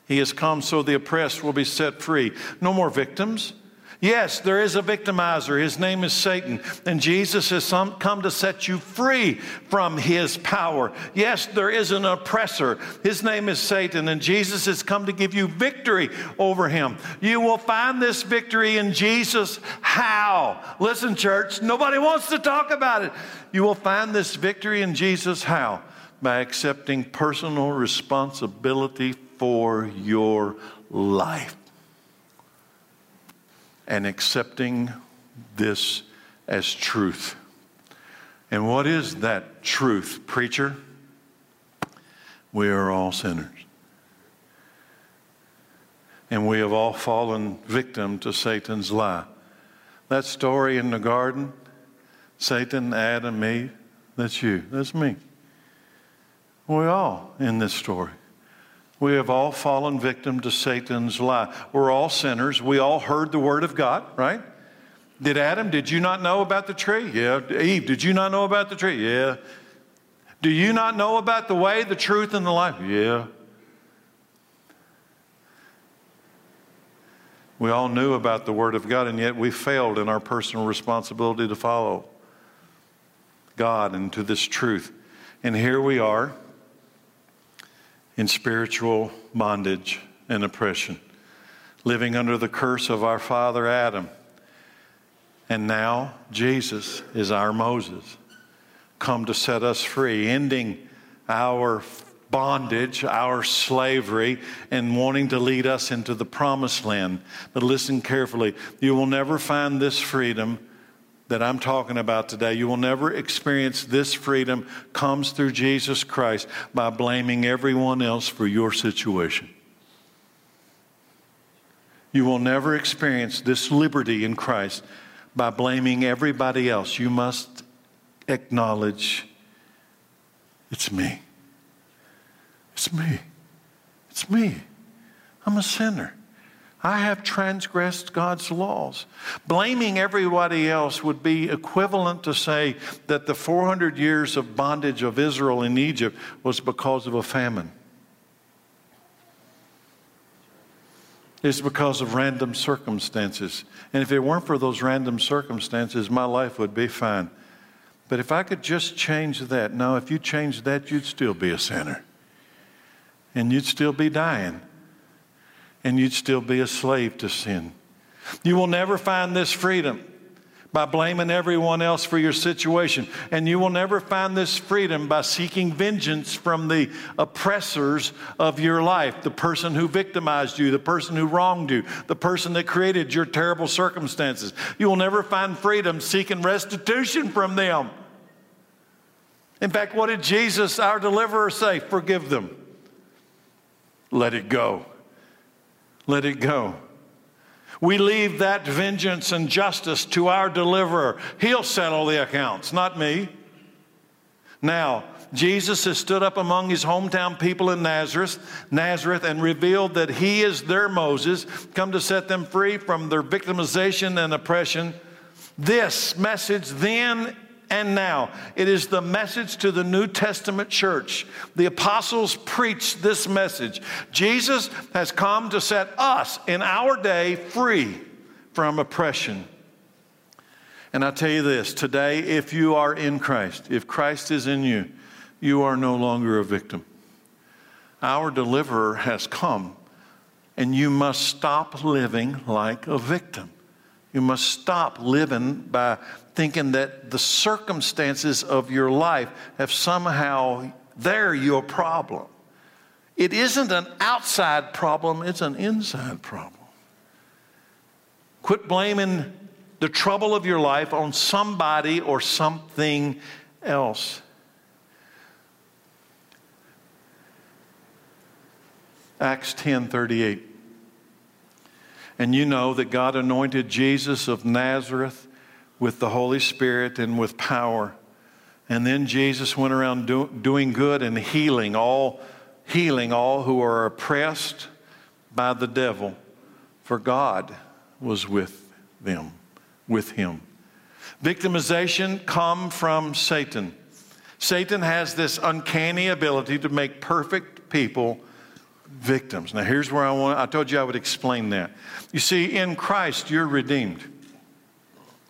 He has come so the oppressed will be set free. No more victims. Yes, there is a victimizer. His name is Satan. And Jesus has come to set you free from his power. Yes, there is an oppressor. His name is Satan. And Jesus has come to give you victory over him. You will find this victory in Jesus. How? Listen, church, nobody wants to talk about it. You will find this victory in Jesus. How? By accepting personal responsibility for your life. And accepting this as truth. And what is that truth, preacher? We are all sinners. And we have all fallen victim to Satan's lie. That story in the garden, Satan, Adam, Eve, that's you, that's me. We all in this story. We have all fallen victim to Satan's lie. We're all sinners. We all heard the word of God, right? Did Adam, did you not know about the tree? Yeah. Eve, did you not know about the tree? Yeah. Do you not know about the way, the truth, and the life? Yeah. We all knew about the Word of God, and yet we failed in our personal responsibility to follow God and to this truth. And here we are in spiritual bondage and oppression, living under the curse of our father Adam. And now Jesus is our Moses, come to set us free, ending our bondage, our slavery, and wanting to lead us into the promised land. But listen carefully you will never find this freedom that I'm talking about today, you will never experience this freedom comes through Jesus Christ by blaming everyone else for your situation. You will never experience this liberty in Christ by blaming everybody else. You must acknowledge it's me. It's me. It's me. I'm a sinner. I have transgressed God's laws. Blaming everybody else would be equivalent to say that the 400 years of bondage of Israel in Egypt was because of a famine. It's because of random circumstances. And if it weren't for those random circumstances, my life would be fine. But if I could just change that, no, if you change that, you'd still be a sinner. And you'd still be dying and you'd still be a slave to sin. You will never find this freedom by blaming everyone else for your situation. And you will never find this freedom by seeking vengeance from the oppressors of your life the person who victimized you, the person who wronged you, the person that created your terrible circumstances. You will never find freedom seeking restitution from them. In fact, what did Jesus, our deliverer, say? Forgive them. Let it go let it go. We leave that vengeance and justice to our deliverer. He'll settle the accounts, not me. Now, Jesus has stood up among his hometown people in Nazareth, Nazareth and revealed that he is their Moses, come to set them free from their victimization and oppression. This message then and now. It is the message to the New Testament church. The apostles preached this message. Jesus has come to set us in our day free from oppression. And I tell you this today, if you are in Christ, if Christ is in you, you are no longer a victim. Our deliverer has come, and you must stop living like a victim. You must stop living by thinking that the circumstances of your life have somehow, they're your problem. It isn't an outside problem, it's an inside problem. Quit blaming the trouble of your life on somebody or something else. Acts 10 38. And you know that God anointed Jesus of Nazareth with the Holy Spirit and with power. And then Jesus went around do, doing good and healing all, healing all who are oppressed by the devil, for God was with them, with him. Victimization come from Satan. Satan has this uncanny ability to make perfect people victims. Now, here's where I want, I told you I would explain that. You see, in Christ, you're redeemed.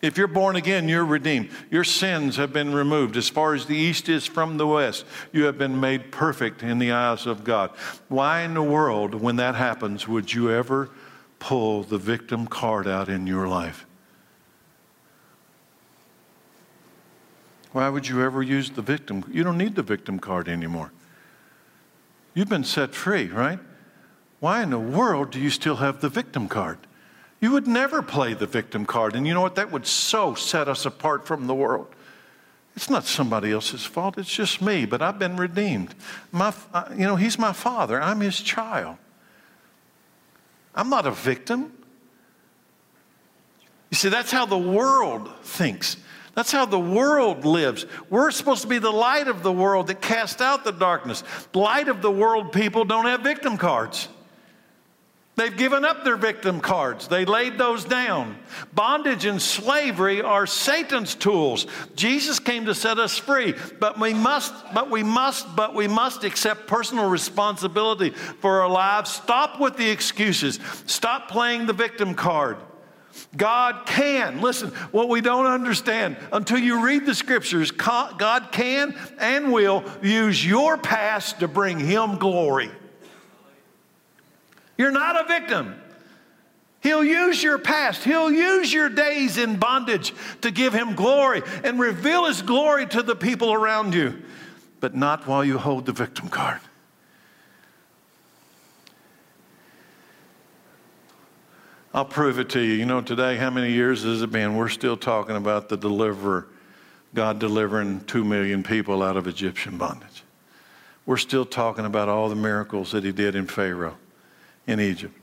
If you're born again, you're redeemed. Your sins have been removed. As far as the east is from the west, you have been made perfect in the eyes of God. Why in the world, when that happens, would you ever pull the victim card out in your life? Why would you ever use the victim? You don't need the victim card anymore. You've been set free, right? Why in the world do you still have the victim card? You would never play the victim card. And you know what? That would so set us apart from the world. It's not somebody else's fault. It's just me, but I've been redeemed. My, uh, you know, he's my father. I'm his child. I'm not a victim. You see, that's how the world thinks. That's how the world lives. We're supposed to be the light of the world that cast out the darkness. Light of the world people don't have victim cards. They've given up their victim cards. They laid those down. Bondage and slavery are Satan's tools. Jesus came to set us free, but we must, but we must, but we must accept personal responsibility for our lives. Stop with the excuses. Stop playing the victim card. God can. Listen, what we don't understand until you read the scriptures, God can and will use your past to bring Him glory. You're not a victim. He'll use your past. He'll use your days in bondage to give him glory and reveal his glory to the people around you, but not while you hold the victim card. I'll prove it to you. You know, today, how many years has it been? We're still talking about the deliverer, God delivering two million people out of Egyptian bondage. We're still talking about all the miracles that he did in Pharaoh, in Egypt.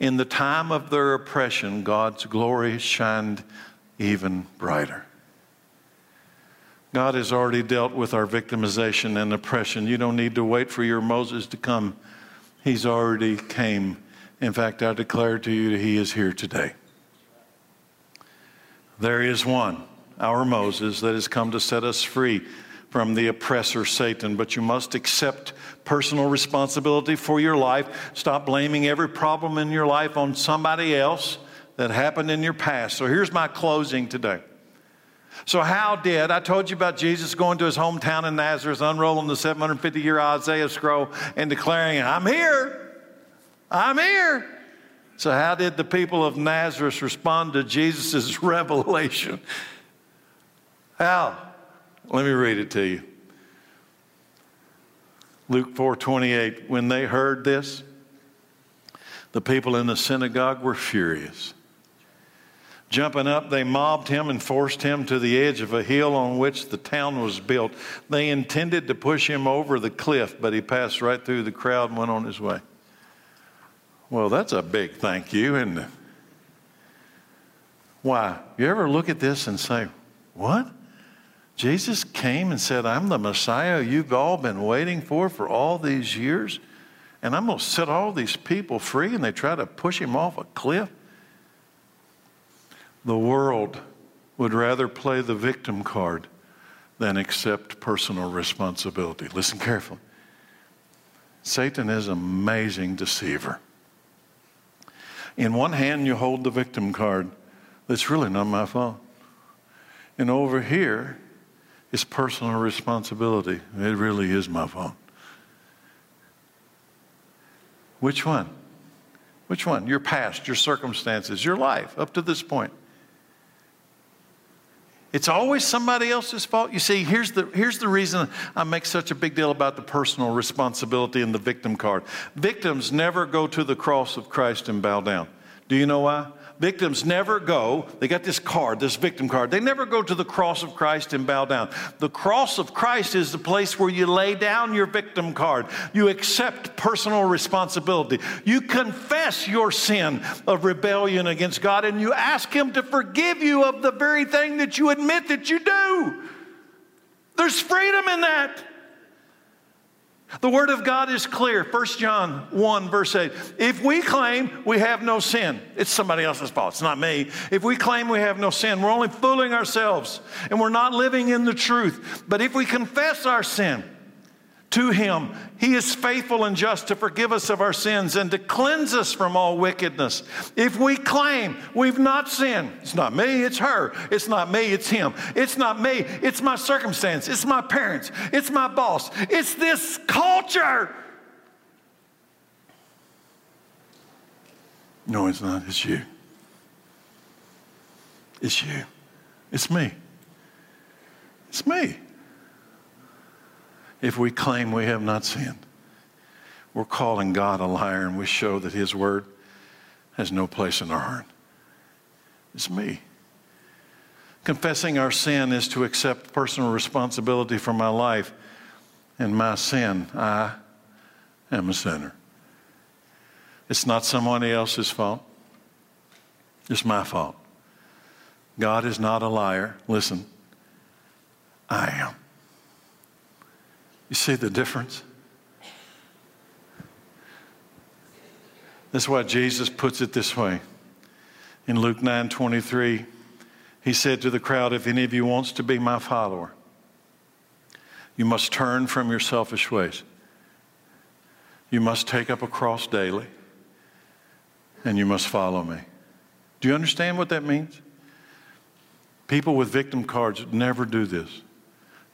In the time of their oppression, God's glory shined even brighter. God has already dealt with our victimization and oppression. You don't need to wait for your Moses to come. He's already came in fact, I declare to you that he is here today. There is one, our Moses, that has come to set us free from the oppressor Satan, but you must accept personal responsibility for your life. Stop blaming every problem in your life on somebody else that happened in your past. So here's my closing today. So, how did I told you about Jesus going to his hometown in Nazareth, unrolling the 750 year Isaiah scroll, and declaring, I'm here. I'm here. So, how did the people of Nazareth respond to Jesus' revelation? How? Let me read it to you. Luke 4:28 When they heard this, the people in the synagogue were furious. Jumping up, they mobbed him and forced him to the edge of a hill on which the town was built. They intended to push him over the cliff, but he passed right through the crowd and went on his way. Well, that's a big thank you, isn't? Why? You ever look at this and say, What? Jesus came and said, I'm the Messiah you've all been waiting for for all these years, and I'm going to set all these people free, and they try to push him off a cliff. The world would rather play the victim card than accept personal responsibility. Listen carefully. Satan is an amazing deceiver. In one hand, you hold the victim card. That's really not my fault. And over here is personal responsibility. It really is my fault. Which one? Which one? Your past, your circumstances, your life up to this point. It's always somebody else's fault. You see, here's the, here's the reason I make such a big deal about the personal responsibility and the victim card. Victims never go to the cross of Christ and bow down. Do you know why? Victims never go, they got this card, this victim card. They never go to the cross of Christ and bow down. The cross of Christ is the place where you lay down your victim card. You accept personal responsibility. You confess your sin of rebellion against God and you ask Him to forgive you of the very thing that you admit that you do. There's freedom in that. The Word of God is clear. 1 John 1, verse 8. If we claim we have no sin, it's somebody else's fault. It's not me. If we claim we have no sin, we're only fooling ourselves and we're not living in the truth. But if we confess our sin, to him. He is faithful and just to forgive us of our sins and to cleanse us from all wickedness. If we claim we've not sinned, it's not me, it's her. It's not me, it's him. It's not me, it's my circumstance. It's my parents. It's my boss. It's this culture. No, it's not. It's you. It's you. It's me. It's me if we claim we have not sinned. We're calling God a liar and we show that His word has no place in our heart. It's me. Confessing our sin is to accept personal responsibility for my life and my sin. I am a sinner. It's not somebody else's fault, it's my fault. God is not a liar. Listen, I am. You see the difference? That's why Jesus puts it this way. In Luke 9 23, he said to the crowd, If any of you wants to be my follower, you must turn from your selfish ways. You must take up a cross daily, and you must follow me. Do you understand what that means? People with victim cards never do this.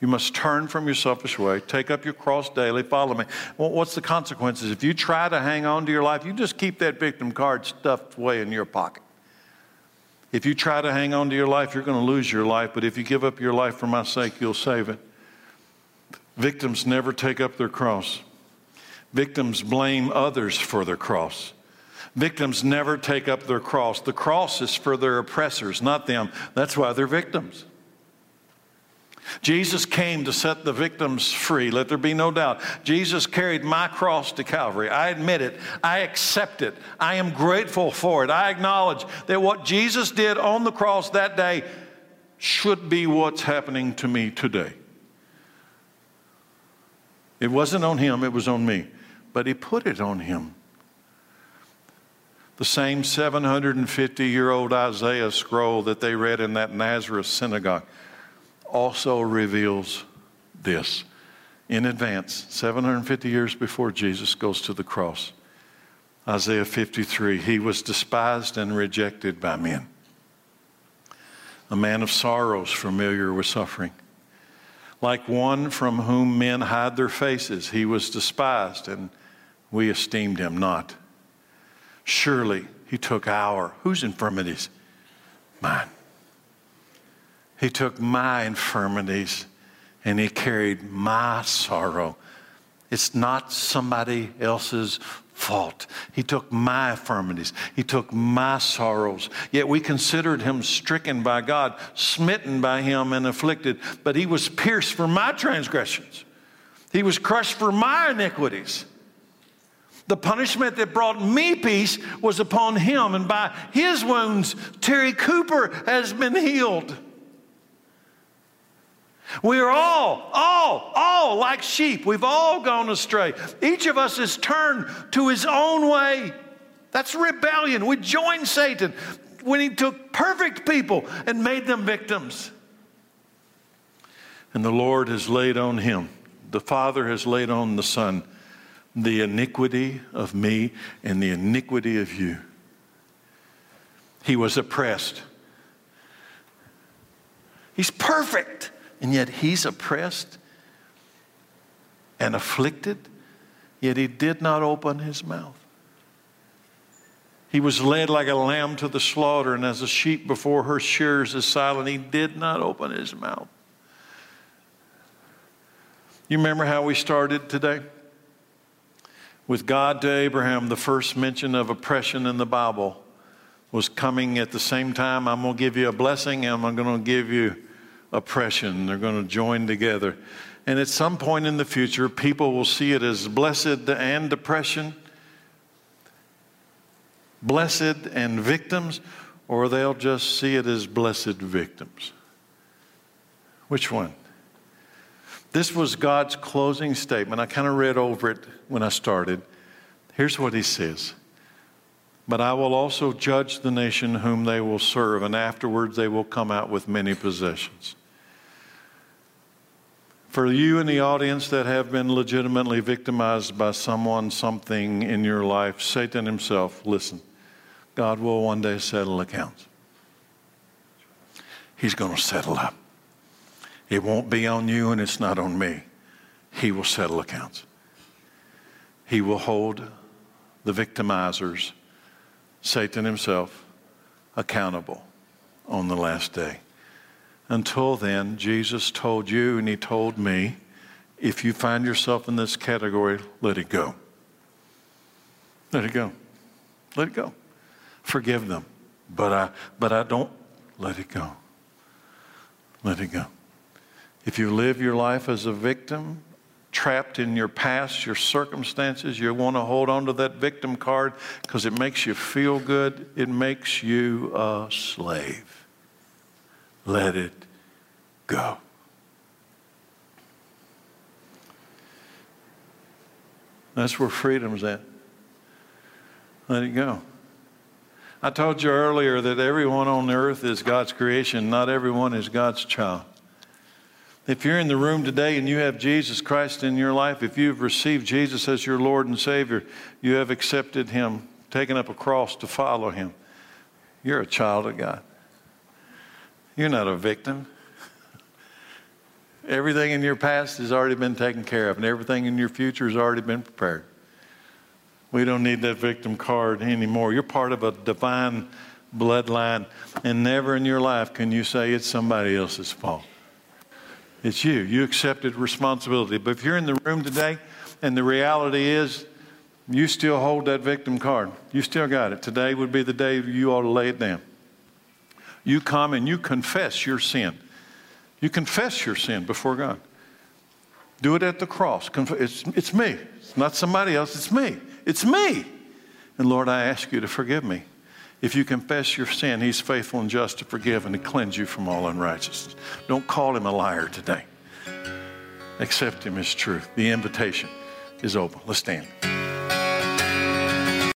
You must turn from your selfish way, take up your cross daily, follow me. Well, what's the consequences? If you try to hang on to your life, you just keep that victim card stuffed away in your pocket. If you try to hang on to your life, you're going to lose your life, but if you give up your life for my sake, you'll save it. Victims never take up their cross. Victims blame others for their cross. Victims never take up their cross. The cross is for their oppressors, not them. That's why they're victims. Jesus came to set the victims free. Let there be no doubt. Jesus carried my cross to Calvary. I admit it. I accept it. I am grateful for it. I acknowledge that what Jesus did on the cross that day should be what's happening to me today. It wasn't on him, it was on me. But he put it on him. The same 750 year old Isaiah scroll that they read in that Nazareth synagogue also reveals this in advance, 750 years before Jesus goes to the cross. Isaiah 53 He was despised and rejected by men, a man of sorrows, familiar with suffering. Like one from whom men hide their faces, he was despised, and we esteemed him not. Surely he took our, whose infirmities? Mine. He took my infirmities and He carried my sorrow. It's not somebody else's fault. He took my infirmities. He took my sorrows. Yet we considered him stricken by God, smitten by him, and afflicted. But he was pierced for my transgressions, he was crushed for my iniquities. The punishment that brought me peace was upon him, and by his wounds, Terry Cooper has been healed. We are all, all, all like sheep. We've all gone astray. Each of us has turned to his own way. That's rebellion. We joined Satan. when he took perfect people and made them victims. And the Lord has laid on him, the Father has laid on the Son, the iniquity of me and the iniquity of you. He was oppressed. He's perfect, and yet he's oppressed and afflicted, yet he did not open his mouth. He was led like a lamb to the slaughter, and as a sheep before her shears is silent, he did not open his mouth. You remember how we started today? With God to Abraham, the first mention of oppression in the Bible was coming at the same time. I'm going to give you a blessing and I'm going to give you oppression. They're going to join together. And at some point in the future, people will see it as blessed and depression, blessed and victims, or they'll just see it as blessed victims. Which one? This was God's closing statement. I kind of read over it when I started. Here's what he says But I will also judge the nation whom they will serve, and afterwards they will come out with many possessions. For you in the audience that have been legitimately victimized by someone, something in your life, Satan himself, listen, God will one day settle accounts. He's going to settle up. It won't be on you and it's not on me. He will settle accounts. He will hold the victimizers, Satan himself, accountable on the last day. Until then, Jesus told you and he told me if you find yourself in this category, let it go. Let it go. Let it go. Forgive them. But I, but I don't let it go. Let it go. If you live your life as a victim, trapped in your past, your circumstances, you want to hold on to that victim card because it makes you feel good, it makes you a slave. Let it go. That's where freedom's at. Let it go. I told you earlier that everyone on earth is God's creation, not everyone is God's child. If you're in the room today and you have Jesus Christ in your life, if you've received Jesus as your Lord and Savior, you have accepted Him, taken up a cross to follow Him, you're a child of God. You're not a victim. Everything in your past has already been taken care of, and everything in your future has already been prepared. We don't need that victim card anymore. You're part of a divine bloodline, and never in your life can you say it's somebody else's fault. It's you. You accepted responsibility. But if you're in the room today and the reality is you still hold that victim card, you still got it. Today would be the day you ought to lay it down. You come and you confess your sin. You confess your sin before God. Do it at the cross. It's, it's me. It's not somebody else. It's me. It's me. And Lord, I ask you to forgive me. If you confess your sin, He's faithful and just to forgive and to cleanse you from all unrighteousness. Don't call Him a liar today. Accept Him as truth. The invitation is open. Let's stand.